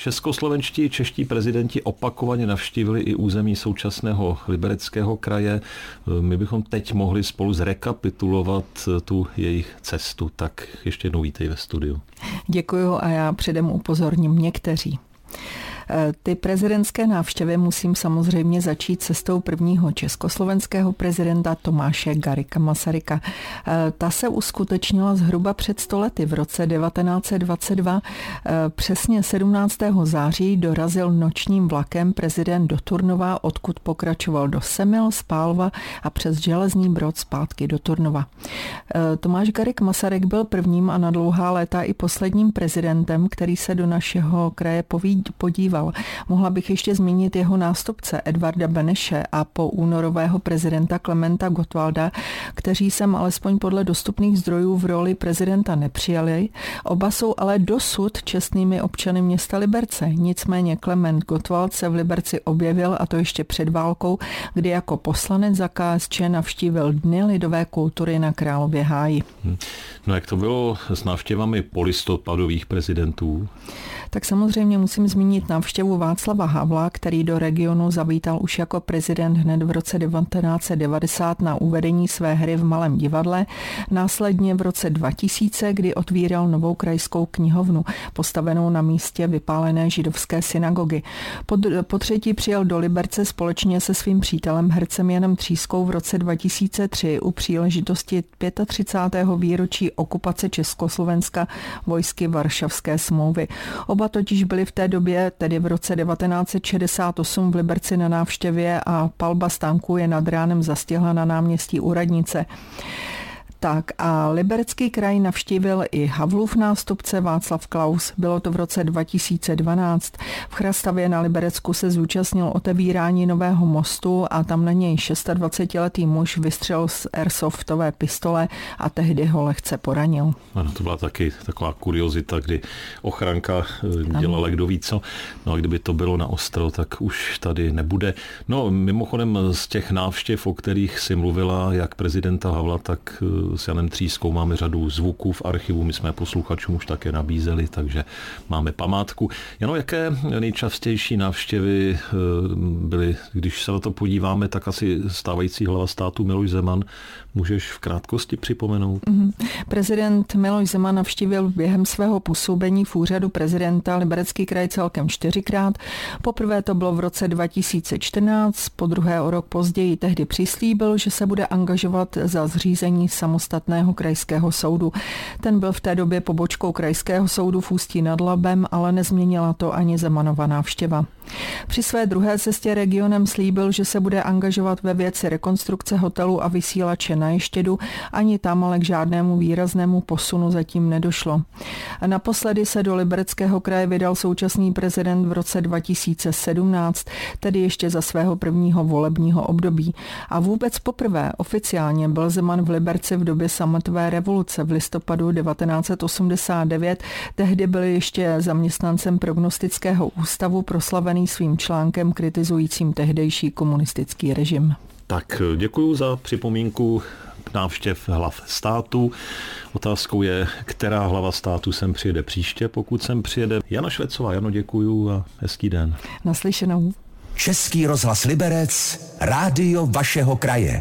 Českoslovenští čeští prezidenti opakovaně navštívili i území současného libereckého kraje. My bychom teď mohli spolu zrekapitulovat tu jejich cestu. Tak ještě jednou vítej ve studiu. Děkuji a já předem upozorním někteří. Eh, ty prezidentské návštěvy musím samozřejmě začít cestou prvního československého prezidenta Tomáše Garika Masaryka. Eh, ta se uskutečnila zhruba před stolety v roce 1922. Eh, přesně 17. září dorazil nočním vlakem prezident do Turnova, odkud pokračoval do Semil, Spálva a přes železný brod zpátky do Turnova. Tomáš Garik Masaryk byl prvním a na dlouhá léta i posledním prezidentem, který se do našeho kraje podíval podepsal. Mohla bych ještě zmínit jeho nástupce Edvarda Beneše a po únorového prezidenta Klementa Gottwalda, kteří sem alespoň podle dostupných zdrojů v roli prezidenta nepřijali. Oba jsou ale dosud čestnými občany města Liberce. Nicméně Klement Gottwald se v Liberci objevil a to ještě před válkou, kdy jako poslanec za KSČ navštívil Dny lidové kultury na Králově háji. Hm. No jak to bylo s návštěvami polistopadových prezidentů? Tak samozřejmě musím zmínit návštěvu Václava Havla, který do regionu zavítal už jako prezident hned v roce 1990 na uvedení své hry v Malém divadle, následně v roce 2000, kdy otvíral novou krajskou knihovnu, postavenou na místě vypálené židovské synagogy. Po, po třetí přijel do Liberce společně se svým přítelem hercem Janem Třískou v roce 2003 u příležitosti 35. výročí okupace Československa vojsky Varšavské smlouvy. Oba totiž byli v té době, tedy v roce 1968 v Liberci na návštěvě a palba stánku je nad ránem zastihla na náměstí Úradnice. Tak a Liberecký kraj navštívil i Havlův nástupce Václav Klaus. Bylo to v roce 2012. V Chrastavě na Liberecku se zúčastnil otevírání nového mostu a tam na něj 26-letý muž vystřelil z airsoftové pistole a tehdy ho lehce poranil. Ano, to byla taky taková kuriozita, kdy ochranka eh, dělala kdo ví co. No a kdyby to bylo na ostro, tak už tady nebude. No mimochodem z těch návštěv, o kterých si mluvila, jak prezidenta Havla, tak eh, s Janem Třískou máme řadu zvuků v archivu, my jsme posluchačům už také nabízeli, takže máme památku. Jenom jaké nejčastější návštěvy eh, byly, když se na to podíváme, tak asi stávající hlava státu Miloš Zeman můžeš v krátkosti připomenout? Mm-hmm. Prezident Miloš Zeman navštívil během svého působení v úřadu prezidenta Liberecký kraj celkem čtyřikrát. Poprvé to bylo v roce 2014, po druhé o rok později tehdy přislíbil, že se bude angažovat za zřízení samostatného krajského soudu. Ten byl v té době pobočkou krajského soudu v Ústí nad Labem, ale nezměnila to ani Zemanova návštěva. Při své druhé cestě regionem slíbil, že se bude angažovat ve věci rekonstrukce hotelu a vysílače na Ještědu, ani tam ale k žádnému výraznému posunu zatím nedošlo. Naposledy se do Libereckého kraje vydal současný prezident v roce 2017, tedy ještě za svého prvního volebního období. A vůbec poprvé oficiálně byl Zeman v Liberci v době sametové revoluce v listopadu 1989. Tehdy byl ještě zaměstnancem prognostického ústavu proslavený svým článkem kritizujícím tehdejší komunistický režim. Tak děkuji za připomínku návštěv hlav státu. Otázkou je, která hlava státu sem přijede příště, pokud sem přijede. Jana Švecová, Jano, děkuju a hezký den. Naslyšenou. Český rozhlas Liberec, rádio vašeho kraje.